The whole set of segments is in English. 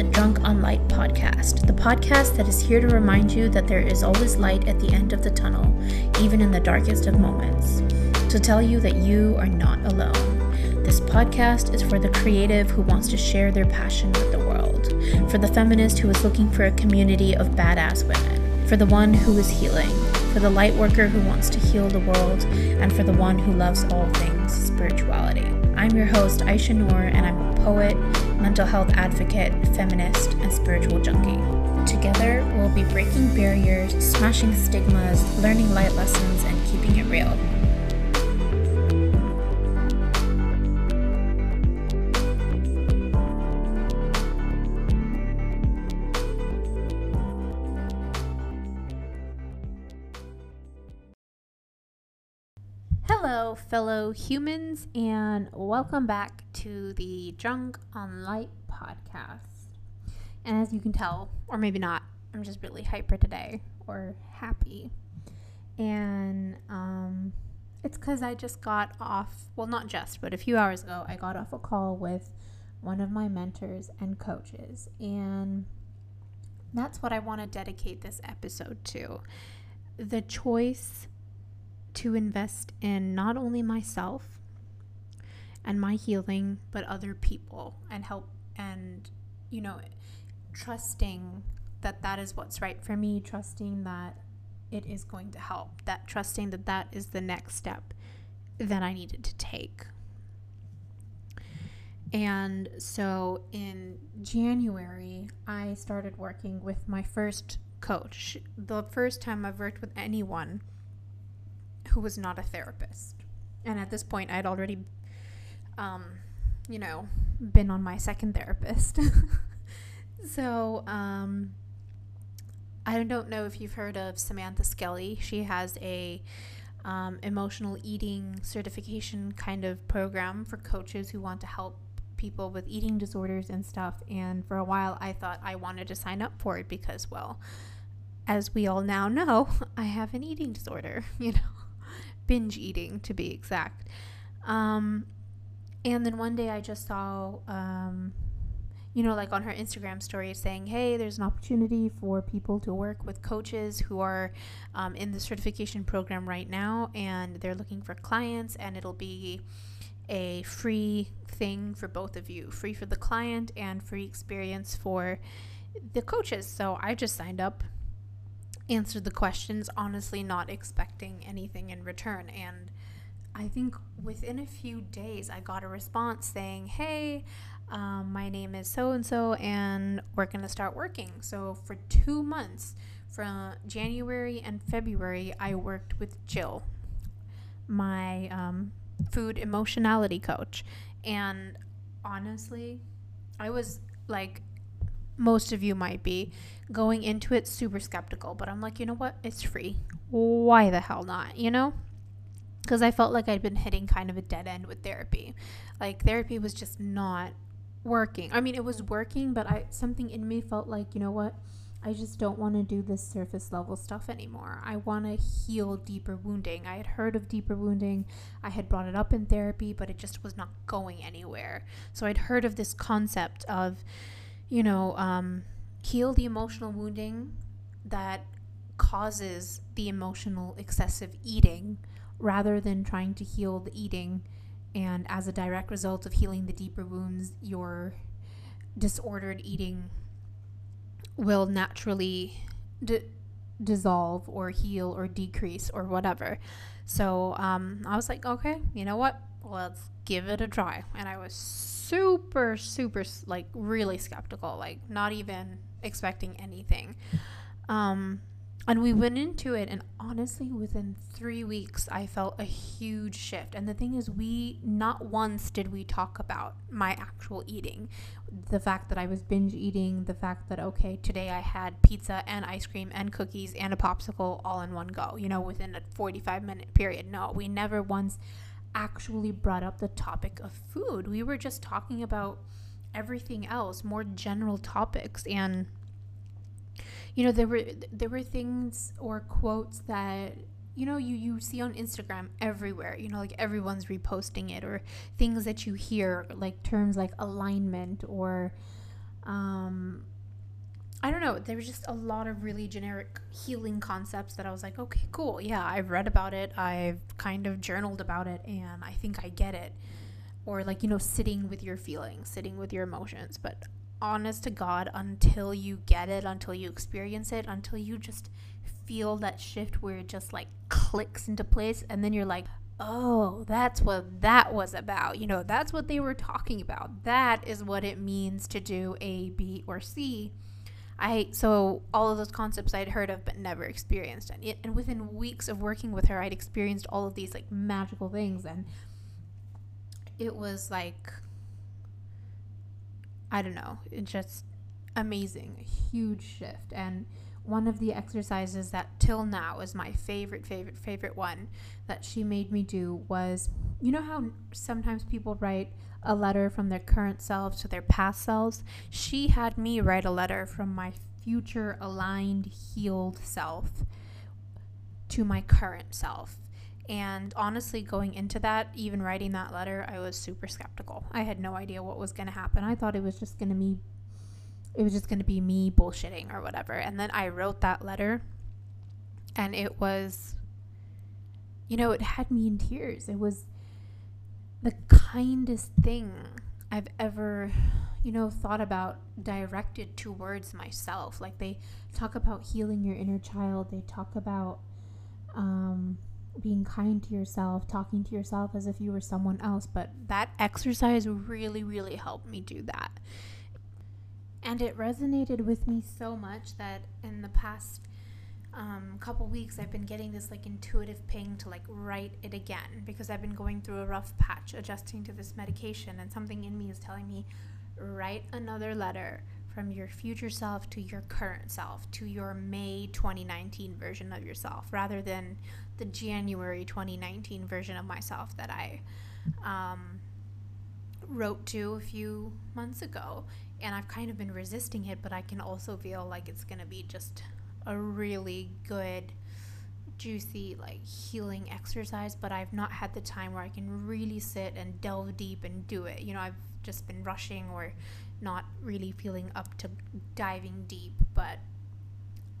the Drunk on Light podcast, the podcast that is here to remind you that there is always light at the end of the tunnel, even in the darkest of moments, to tell you that you are not alone. This podcast is for the creative who wants to share their passion with the world, for the feminist who is looking for a community of badass women, for the one who is healing, for the light worker who wants to heal the world, and for the one who loves all things spirituality. I'm your host, Aisha Noor, and I'm a poet, mental health advocate, feminist, and spiritual junkie. Together, we'll be breaking barriers, smashing stigmas, learning light lessons, and keeping it real. Fellow humans, and welcome back to the Drunk on Light podcast. And as you can tell, or maybe not, I'm just really hyper today or happy. And um, it's because I just got off, well, not just, but a few hours ago, I got off a call with one of my mentors and coaches. And that's what I want to dedicate this episode to the choice to invest in not only myself and my healing, but other people and help and, you know, trusting that that is what's right for me, trusting that it is going to help, that trusting that that is the next step that I needed to take. And so in January, I started working with my first coach. The first time I've worked with anyone who was not a therapist. And at this point, I'd already, um, you know, been on my second therapist. so, um, I don't know if you've heard of Samantha Skelly. She has a um, emotional eating certification kind of program for coaches who want to help people with eating disorders and stuff. And for a while, I thought I wanted to sign up for it because, well, as we all now know, I have an eating disorder, you know binge eating to be exact. Um, and then one day I just saw, um, you know, like on her Instagram story saying, hey, there's an opportunity for people to work with coaches who are um, in the certification program right now and they're looking for clients and it'll be a free thing for both of you free for the client and free experience for the coaches. So I just signed up answered the questions, honestly, not expecting anything in return. And I think within a few days, I got a response saying, Hey, um, my name is so and so, and we're going to start working. So for two months, from January and February, I worked with Jill, my um, food emotionality coach. And honestly, I was like most of you might be going into it super skeptical, but I'm like, you know what? It's free. Why the hell not? You know? Because I felt like I'd been hitting kind of a dead end with therapy. Like therapy was just not working. I mean, it was working, but I something in me felt like, you know what? I just don't want to do this surface level stuff anymore. I want to heal deeper wounding. I had heard of deeper wounding. I had brought it up in therapy, but it just was not going anywhere. So I'd heard of this concept of you know, um, heal the emotional wounding that causes the emotional excessive eating rather than trying to heal the eating. And as a direct result of healing the deeper wounds, your disordered eating will naturally d- dissolve or heal or decrease or whatever. So um, I was like, okay, you know what? Let's give it a try. And I was super, super, like really skeptical, like not even expecting anything. Um, and we went into it, and honestly, within three weeks, I felt a huge shift. And the thing is, we not once did we talk about my actual eating. The fact that I was binge eating, the fact that, okay, today I had pizza and ice cream and cookies and a popsicle all in one go, you know, within a 45 minute period. No, we never once actually brought up the topic of food. We were just talking about everything else, more general topics and you know there were there were things or quotes that you know you you see on Instagram everywhere you know like everyone's reposting it or things that you hear like terms like alignment or Um, I don't know. There was just a lot of really generic healing concepts that I was like, okay, cool. Yeah, I've read about it. I've kind of journaled about it, and I think I get it. Or, like, you know, sitting with your feelings, sitting with your emotions. But honest to God, until you get it, until you experience it, until you just feel that shift where it just like clicks into place, and then you're like, oh, that's what that was about. You know, that's what they were talking about. That is what it means to do A, B, or C I so all of those concepts I'd heard of but never experienced, and, and within weeks of working with her, I'd experienced all of these like magical things, and it was like I don't know, it just amazing, a huge shift, and one of the exercises that till now is my favorite, favorite, favorite one that she made me do was you know how sometimes people write a letter from their current selves to their past selves? She had me write a letter from my future aligned, healed self to my current self. And honestly, going into that, even writing that letter, I was super skeptical. I had no idea what was going to happen. I thought it was just going to be it was just going to be me bullshitting or whatever. And then I wrote that letter and it was you know, it had me in tears. It was the kindest thing I've ever, you know, thought about directed towards myself. Like they talk about healing your inner child, they talk about um, being kind to yourself, talking to yourself as if you were someone else. But that exercise really, really helped me do that. And it resonated with me so much that in the past um, couple weeks I've been getting this like intuitive ping to like write it again because I've been going through a rough patch adjusting to this medication and something in me is telling me write another letter from your future self to your current self to your May 2019 version of yourself rather than the January 2019 version of myself that I um, wrote to a few months ago. And I've kind of been resisting it but I can also feel like it's going to be just a really good juicy like healing exercise but I've not had the time where I can really sit and delve deep and do it. You know, I've just been rushing or not really feeling up to diving deep, but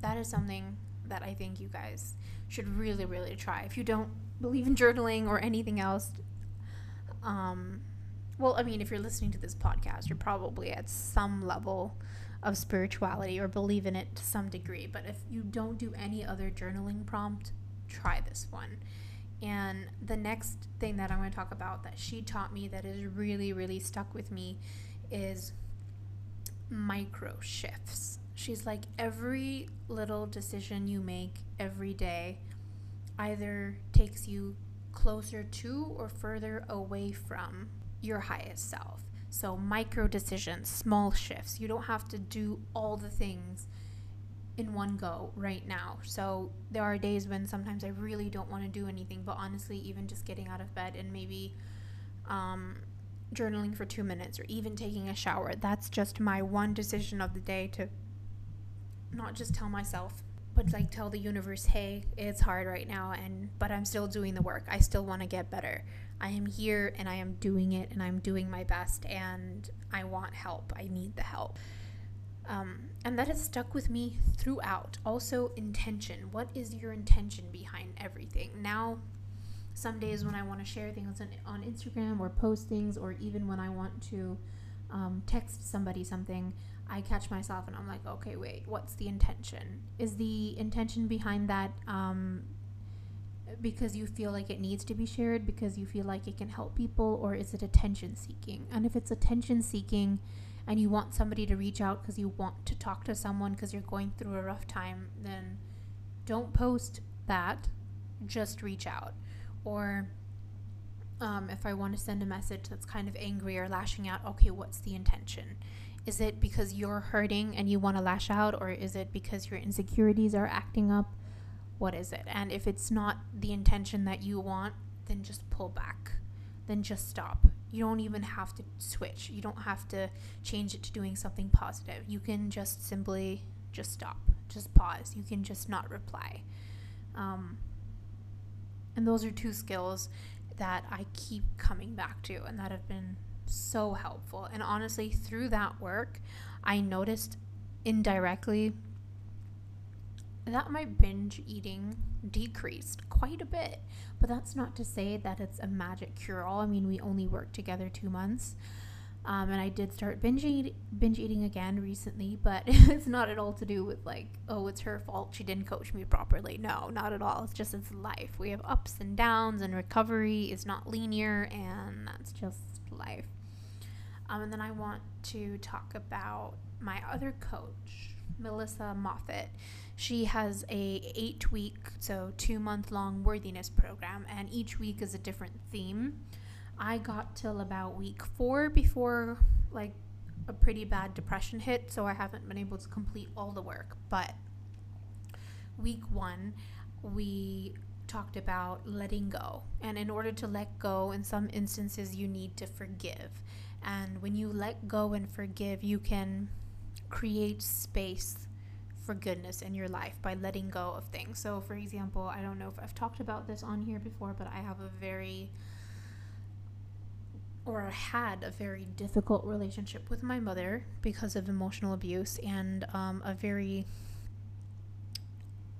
that is something that I think you guys should really really try. If you don't believe in journaling or anything else um well, I mean, if you're listening to this podcast, you're probably at some level of spirituality or believe in it to some degree. But if you don't do any other journaling prompt, try this one. And the next thing that I'm going to talk about that she taught me that is really, really stuck with me is micro shifts. She's like, every little decision you make every day either takes you closer to or further away from your highest self. So, micro decisions, small shifts. You don't have to do all the things in one go right now. So, there are days when sometimes I really don't want to do anything, but honestly, even just getting out of bed and maybe um, journaling for two minutes or even taking a shower, that's just my one decision of the day to not just tell myself but like tell the universe hey it's hard right now and but i'm still doing the work i still want to get better I am here and I am doing it and I'm doing my best and I want help. I need the help. Um, and that has stuck with me throughout. Also, intention. What is your intention behind everything? Now, some days when I want to share things on, on Instagram or post things, or even when I want to um, text somebody something, I catch myself and I'm like, okay, wait, what's the intention? Is the intention behind that um, because you feel like it needs to be shared because you feel like it can help people or is it attention seeking? And if it's attention seeking and you want somebody to reach out because you want to talk to someone because you're going through a rough time then don't post that just reach out. Or um, if i want to send a message that's kind of angry or lashing out okay what's the intention? Is it because you're hurting and you want to lash out or is it because your insecurities are acting up what is it? And if it's not the intention that you want, then just pull back. Then just stop. You don't even have to switch. You don't have to change it to doing something positive. You can just simply just stop. Just pause. You can just not reply. Um, and those are two skills that I keep coming back to and that have been so helpful. And honestly, through that work, I noticed indirectly that my binge eating decreased quite a bit. But that's not to say that it's a magic cure all. I mean, we only worked together two months. Um, and I did start binge, eat, binge eating again recently, but it's not at all to do with like, oh, it's her fault. She didn't coach me properly. No, not at all. It's just it's life. We have ups and downs, and recovery is not linear, and that's just life. Um, and then I want to talk about my other coach, Melissa Moffet. She has a eight week, so two month long worthiness program, and each week is a different theme. I got till about week four before like a pretty bad depression hit, so I haven't been able to complete all the work. But week one, we talked about letting go. And in order to let go, in some instances, you need to forgive. And when you let go and forgive, you can create space for goodness in your life by letting go of things. So, for example, I don't know if I've talked about this on here before, but I have a very or had a very difficult relationship with my mother because of emotional abuse and um, a very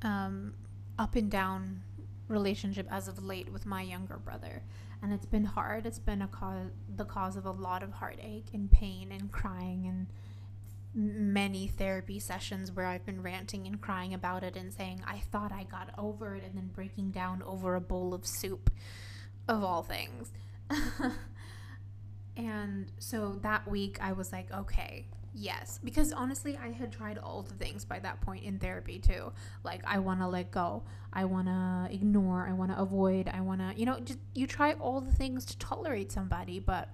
um, up and down relationship as of late with my younger brother. And it's been hard. It's been a cause, the cause of a lot of heartache and pain and crying and many therapy sessions where I've been ranting and crying about it and saying I thought I got over it and then breaking down over a bowl of soup of all things. And so that week I was like, okay, yes. Because honestly, I had tried all the things by that point in therapy too. Like, I want to let go. I want to ignore. I want to avoid. I want to, you know, just you try all the things to tolerate somebody, but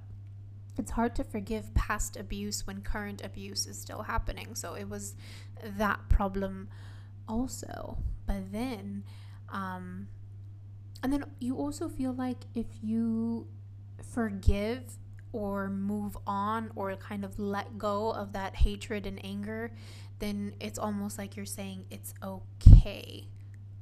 it's hard to forgive past abuse when current abuse is still happening. So it was that problem also. But then, um, and then you also feel like if you forgive or move on or kind of let go of that hatred and anger, then it's almost like you're saying it's okay.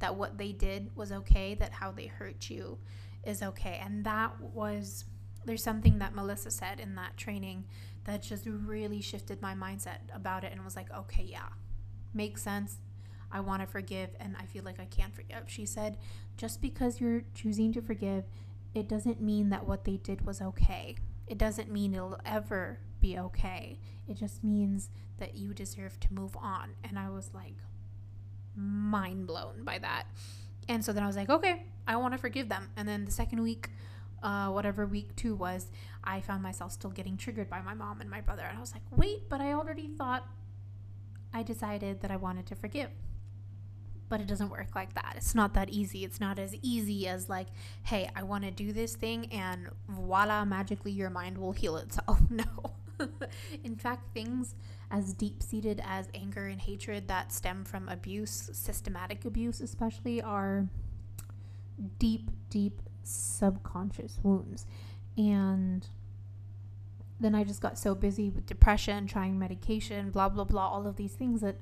That what they did was okay, that how they hurt you is okay. And that was, there's something that Melissa said in that training that just really shifted my mindset about it and was like, okay, yeah, makes sense. I want to forgive and I feel like I can't forgive. She said, just because you're choosing to forgive, it doesn't mean that what they did was okay it doesn't mean it'll ever be okay. It just means that you deserve to move on. And I was like mind blown by that. And so then I was like, okay, I want to forgive them. And then the second week, uh, whatever week two was, I found myself still getting triggered by my mom and my brother. And I was like, wait, but I already thought I decided that I wanted to forgive but it doesn't work like that. It's not that easy. It's not as easy as like, hey, I want to do this thing and voila, magically your mind will heal itself. no. In fact, things as deep seated as anger and hatred that stem from abuse, systematic abuse especially, are deep, deep subconscious wounds. And then I just got so busy with depression, trying medication, blah, blah, blah, all of these things that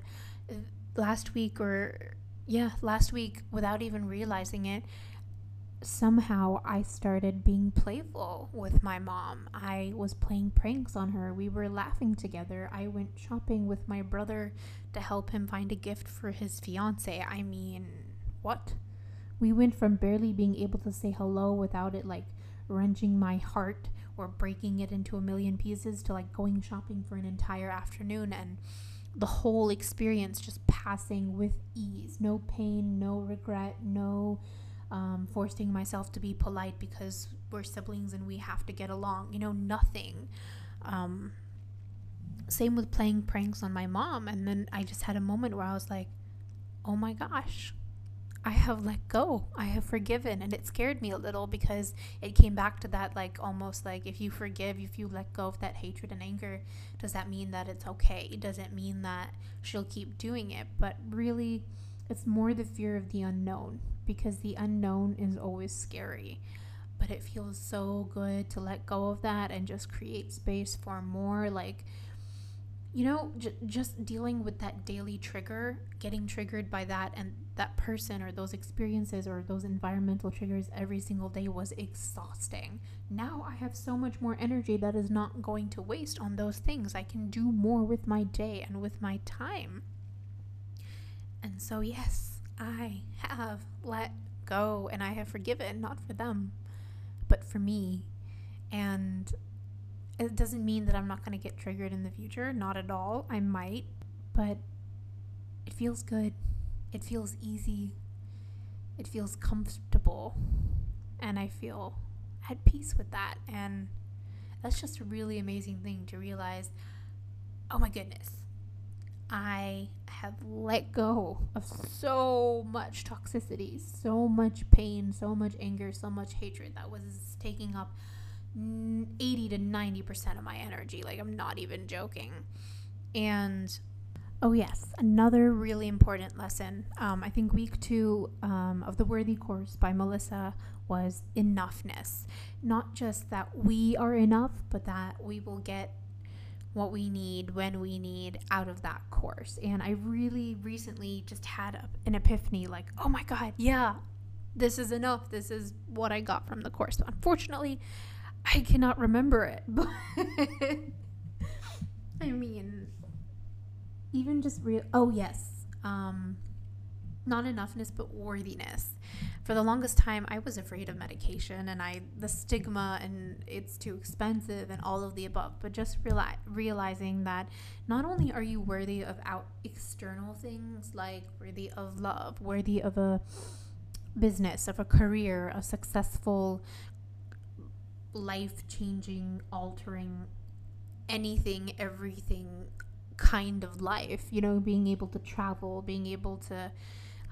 uh, last week or yeah, last week, without even realizing it, somehow I started being playful with my mom. I was playing pranks on her. We were laughing together. I went shopping with my brother to help him find a gift for his fiance. I mean, what? We went from barely being able to say hello without it like wrenching my heart or breaking it into a million pieces to like going shopping for an entire afternoon and the whole experience just passing with ease. No pain, no regret, no um, forcing myself to be polite because we're siblings and we have to get along. You know, nothing. Um, same with playing pranks on my mom. And then I just had a moment where I was like, oh my gosh, I have let go. I have forgiven. And it scared me a little because it came back to that, like, almost like if you forgive, if you let go of that hatred and anger, does that mean that it's okay? It doesn't mean that she'll keep doing it. But really, it's more the fear of the unknown because the unknown is always scary. But it feels so good to let go of that and just create space for more, like, you know, j- just dealing with that daily trigger, getting triggered by that and that person or those experiences or those environmental triggers every single day was exhausting. Now I have so much more energy that is not going to waste on those things. I can do more with my day and with my time. And so, yes, I have let go and I have forgiven, not for them, but for me. And it doesn't mean that I'm not going to get triggered in the future, not at all. I might, but it feels good. It feels easy. It feels comfortable. And I feel at peace with that. And that's just a really amazing thing to realize oh my goodness, I have let go of so much toxicity, so much pain, so much anger, so much hatred that was taking up 80 to 90% of my energy. Like, I'm not even joking. And oh, yes, another really important lesson. Um, I think week two um, of the Worthy course by Melissa was enoughness. Not just that we are enough, but that we will get what we need when we need out of that course. And I really recently just had a, an epiphany like, oh my God, yeah, this is enough. This is what I got from the course. But Unfortunately, I cannot remember it. But I mean, even just real. Oh, yes. Um, not enoughness, but worthiness for the longest time I was afraid of medication and I the stigma and it's too expensive and all of the above but just reali- realizing that not only are you worthy of out external things like worthy of love worthy of a business of a career a successful life changing altering anything everything kind of life you know being able to travel being able to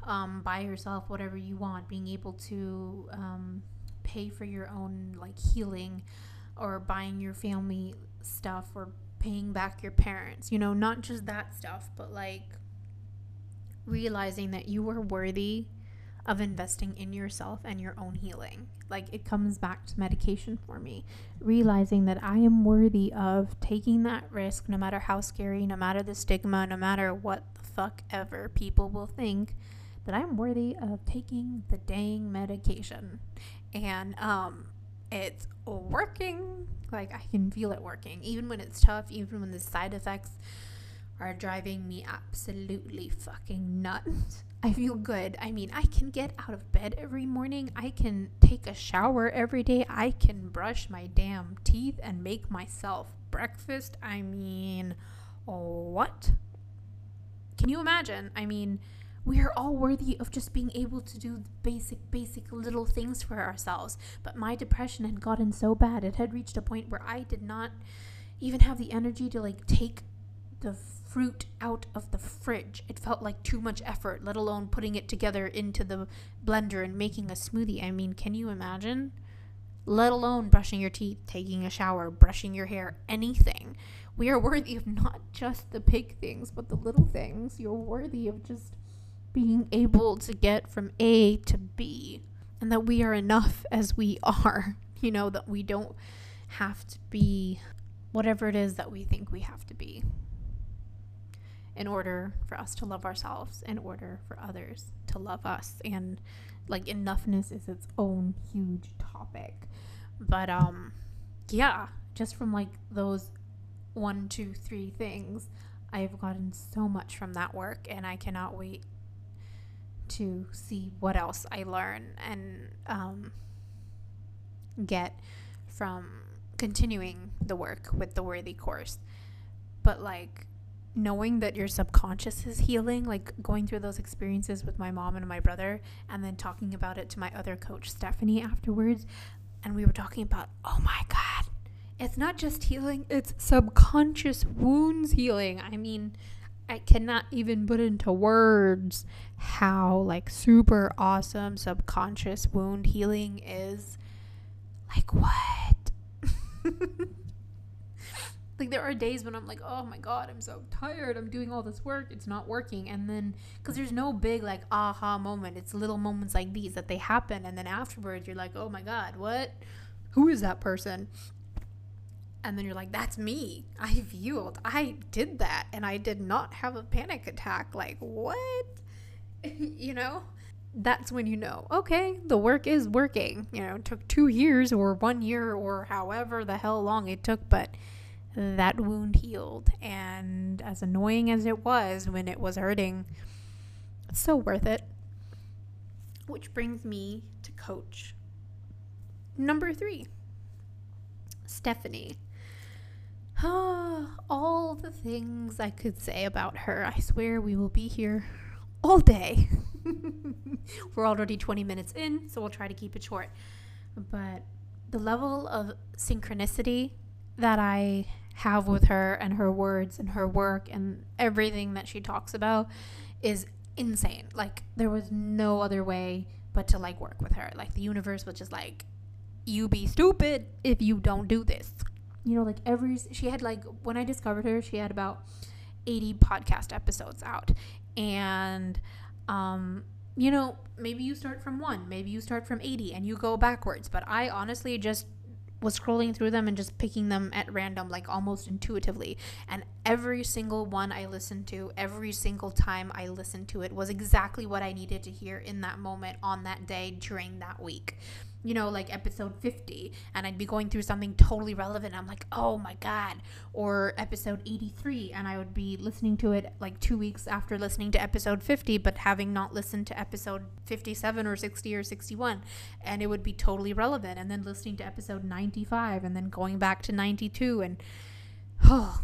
um, buy yourself whatever you want, being able to um, pay for your own like healing or buying your family stuff or paying back your parents, you know, not just that stuff, but like realizing that you are worthy of investing in yourself and your own healing. Like it comes back to medication for me. Realizing that I am worthy of taking that risk, no matter how scary, no matter the stigma, no matter what the fuck ever people will think that I'm worthy of taking the dang medication. And um, it's working. Like, I can feel it working. Even when it's tough, even when the side effects are driving me absolutely fucking nuts. I feel good. I mean, I can get out of bed every morning. I can take a shower every day. I can brush my damn teeth and make myself breakfast. I mean, what? Can you imagine? I mean, we are all worthy of just being able to do basic, basic little things for ourselves. But my depression had gotten so bad, it had reached a point where I did not even have the energy to like take the fruit out of the fridge. It felt like too much effort, let alone putting it together into the blender and making a smoothie. I mean, can you imagine? Let alone brushing your teeth, taking a shower, brushing your hair, anything. We are worthy of not just the big things, but the little things. You're worthy of just being able to get from A to B and that we are enough as we are, you know, that we don't have to be whatever it is that we think we have to be in order for us to love ourselves, in order for others to love us. And like enoughness is its own huge topic. But um yeah, just from like those one, two, three things, I've gotten so much from that work and I cannot wait to see what else I learn and um, get from continuing the work with the Worthy course. But like knowing that your subconscious is healing, like going through those experiences with my mom and my brother, and then talking about it to my other coach, Stephanie, afterwards. And we were talking about, oh my God, it's not just healing, it's subconscious wounds healing. I mean, I cannot even put into words how like super awesome subconscious wound healing is. Like what? like there are days when I'm like, "Oh my god, I'm so tired. I'm doing all this work. It's not working." And then cuz there's no big like aha moment. It's little moments like these that they happen and then afterwards you're like, "Oh my god, what? Who is that person?" and then you're like that's me i've healed i did that and i did not have a panic attack like what you know that's when you know okay the work is working you know it took two years or one year or however the hell long it took but that wound healed and as annoying as it was when it was hurting it's so worth it which brings me to coach number three stephanie all the things I could say about her. I swear we will be here all day. We're already 20 minutes in, so we'll try to keep it short. But the level of synchronicity that I have with her and her words and her work and everything that she talks about is insane. Like there was no other way but to like work with her. Like the universe was just like you be stupid if you don't do this you know, like every, she had like, when I discovered her, she had about 80 podcast episodes out. And, um, you know, maybe you start from one, maybe you start from 80 and you go backwards. But I honestly just was scrolling through them and just picking them at random, like almost intuitively. And every single one I listened to, every single time I listened to it, was exactly what I needed to hear in that moment, on that day, during that week you know, like episode 50, and I'd be going through something totally relevant. I'm like, oh my God. Or episode 83, and I would be listening to it like two weeks after listening to episode 50, but having not listened to episode 57 or 60 or 61. And it would be totally relevant. And then listening to episode 95, and then going back to 92, and oh,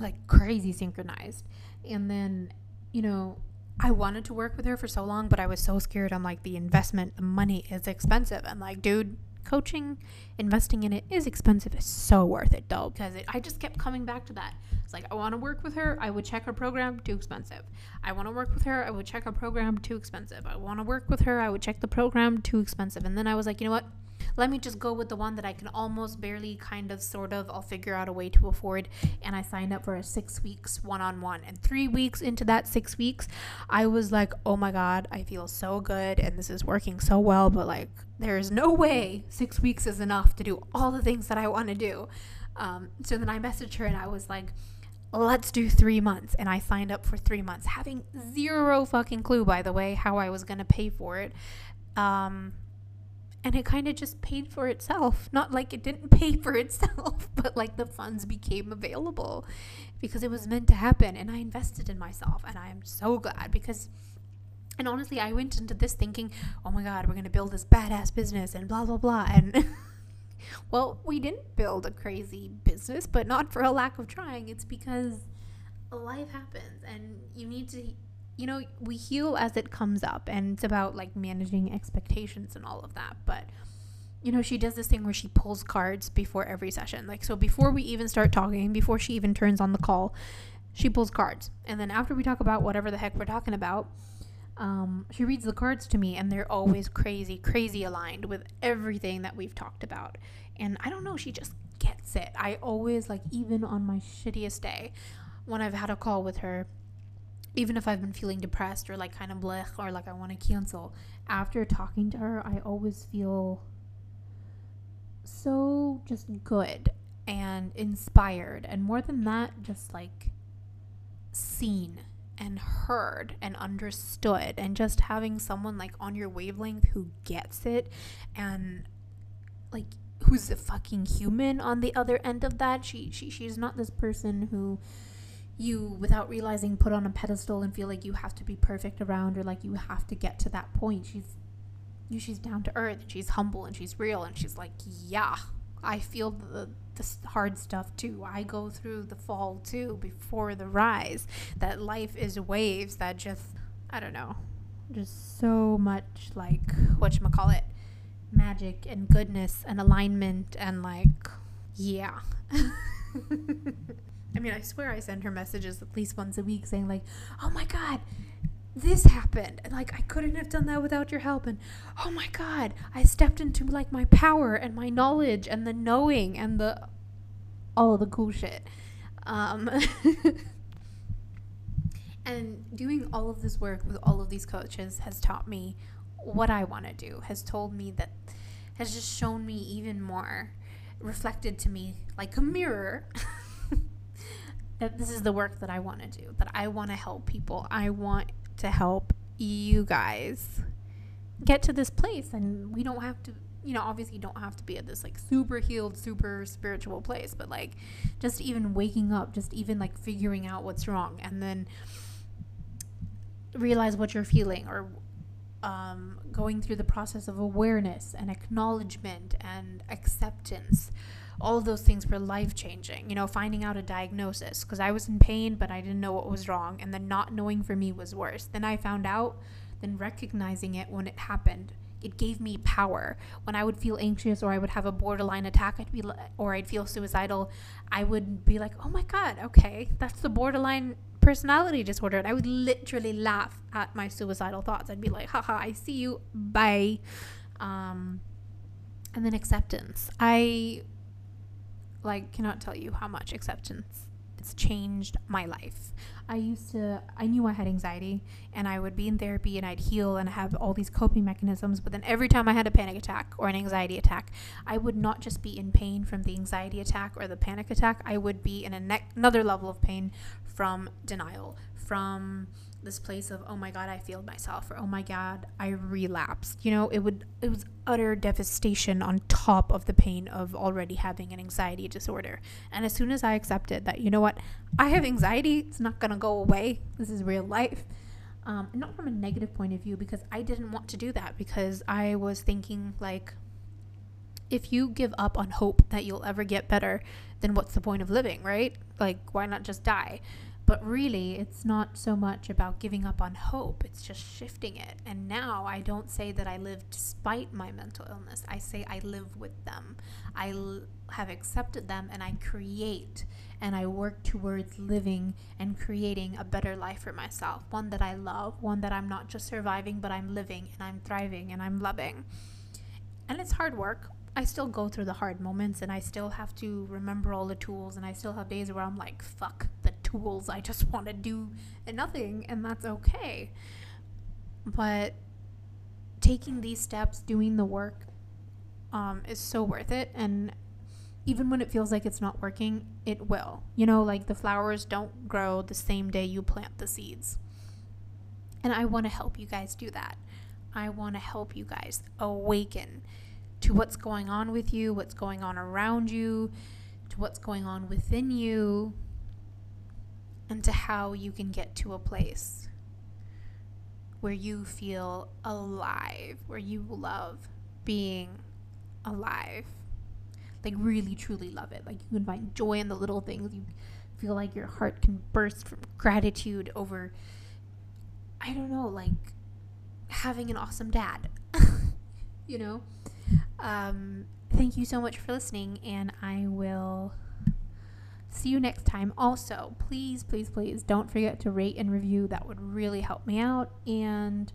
like crazy synchronized. And then, you know, I wanted to work with her for so long, but I was so scared. I'm like, the investment, the money is expensive. And like, dude, coaching, investing in it is expensive. It's so worth it though, because it, I just kept coming back to that. It's like, I want to work with her. I would check her program, too expensive. I want to work with her. I would check her program, too expensive. I want to work with her. I would check the program, too expensive. And then I was like, you know what? Let me just go with the one that I can almost barely kind of sort of I'll figure out a way to afford and I signed up for a 6 weeks one-on-one and 3 weeks into that 6 weeks I was like oh my god I feel so good and this is working so well but like there's no way 6 weeks is enough to do all the things that I want to do um, so then I messaged her and I was like let's do three months. And I signed up for three months, having zero fucking clue, by the way, how I was going to pay for it. Um, and it kind of just paid for itself. Not like it didn't pay for itself, but like the funds became available because it was meant to happen. And I invested in myself, and I am so glad because. And honestly, I went into this thinking, oh my God, we're going to build this badass business and blah, blah, blah. And well, we didn't build a crazy business, but not for a lack of trying. It's because life happens and you need to you know, we heal as it comes up, and it's about like managing expectations and all of that. But, you know, she does this thing where she pulls cards before every session. Like, so before we even start talking, before she even turns on the call, she pulls cards. And then after we talk about whatever the heck we're talking about, um, she reads the cards to me, and they're always crazy, crazy aligned with everything that we've talked about. And I don't know, she just gets it. I always, like, even on my shittiest day, when I've had a call with her, even if I've been feeling depressed or like kind of blech or like I want to cancel, after talking to her, I always feel so just good and inspired. And more than that, just like seen and heard and understood. And just having someone like on your wavelength who gets it and like who's a fucking human on the other end of that. She, she she's not this person who you without realizing put on a pedestal and feel like you have to be perfect around or like you have to get to that point. She's you she's down to earth and she's humble and she's real and she's like yeah i feel the the hard stuff too. I go through the fall too before the rise. That life is waves that just i don't know just so much like what you call it magic and goodness and alignment and like yeah I mean, I swear I send her messages at least once a week saying, like, oh my God, this happened. And like, I couldn't have done that without your help. And oh my God, I stepped into like my power and my knowledge and the knowing and the all the cool shit. Um, and doing all of this work with all of these coaches has taught me what I want to do, has told me that, has just shown me even more reflected to me like a mirror that this is the work that I want to do, that I want to help people. I want to help you guys get to this place and we don't have to you know obviously you don't have to be at this like super healed super spiritual place but like just even waking up just even like figuring out what's wrong and then realize what you're feeling or um, going through the process of awareness and acknowledgement and acceptance all of those things were life changing you know finding out a diagnosis because i was in pain but i didn't know what was wrong and then not knowing for me was worse. Then i found out then recognizing it when it happened it gave me power. When i would feel anxious or i would have a borderline attack i'd be or i'd feel suicidal i would be like oh my god okay that's the borderline personality disorder and i would literally laugh at my suicidal thoughts. I'd be like haha i see you. Bye. Um, and then acceptance. I like cannot tell you how much acceptance it's changed my life. I used to I knew I had anxiety and I would be in therapy and I'd heal and have all these coping mechanisms, but then every time I had a panic attack or an anxiety attack, I would not just be in pain from the anxiety attack or the panic attack, I would be in a ne- another level of pain from denial, from this place of oh my god i failed myself or oh my god i relapsed. You know it would it was utter devastation on top of the pain of already having an anxiety disorder. And as soon as i accepted that you know what? I have anxiety. It's not going to go away. This is real life. Um, not from a negative point of view because i didn't want to do that because i was thinking like if you give up on hope that you'll ever get better then what's the point of living right? Like why not just die but really, it's not so much about giving up on hope, it's just shifting it. And now I don't say that I live despite my mental illness, I say I live with them. I l- have accepted them and I create and I work towards living and creating a better life for myself. One that I love, one that I'm not just surviving, but I'm living and I'm thriving and I'm loving. And it's hard work. I still go through the hard moments and I still have to remember all the tools and I still have days where I'm like, fuck tools. I just want to do nothing and that's okay. But taking these steps, doing the work, um, is so worth it. And even when it feels like it's not working, it will. You know, like the flowers don't grow the same day you plant the seeds. And I want to help you guys do that. I want to help you guys awaken to what's going on with you, what's going on around you, to what's going on within you, and to how you can get to a place where you feel alive, where you love being alive. Like, really, truly love it. Like, you can find joy in the little things. You feel like your heart can burst from gratitude over, I don't know, like having an awesome dad. you know? Um, thank you so much for listening, and I will see you next time. Also, please, please, please don't forget to rate and review. That would really help me out. And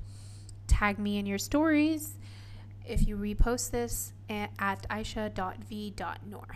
tag me in your stories if you repost this at aisha.v.nor.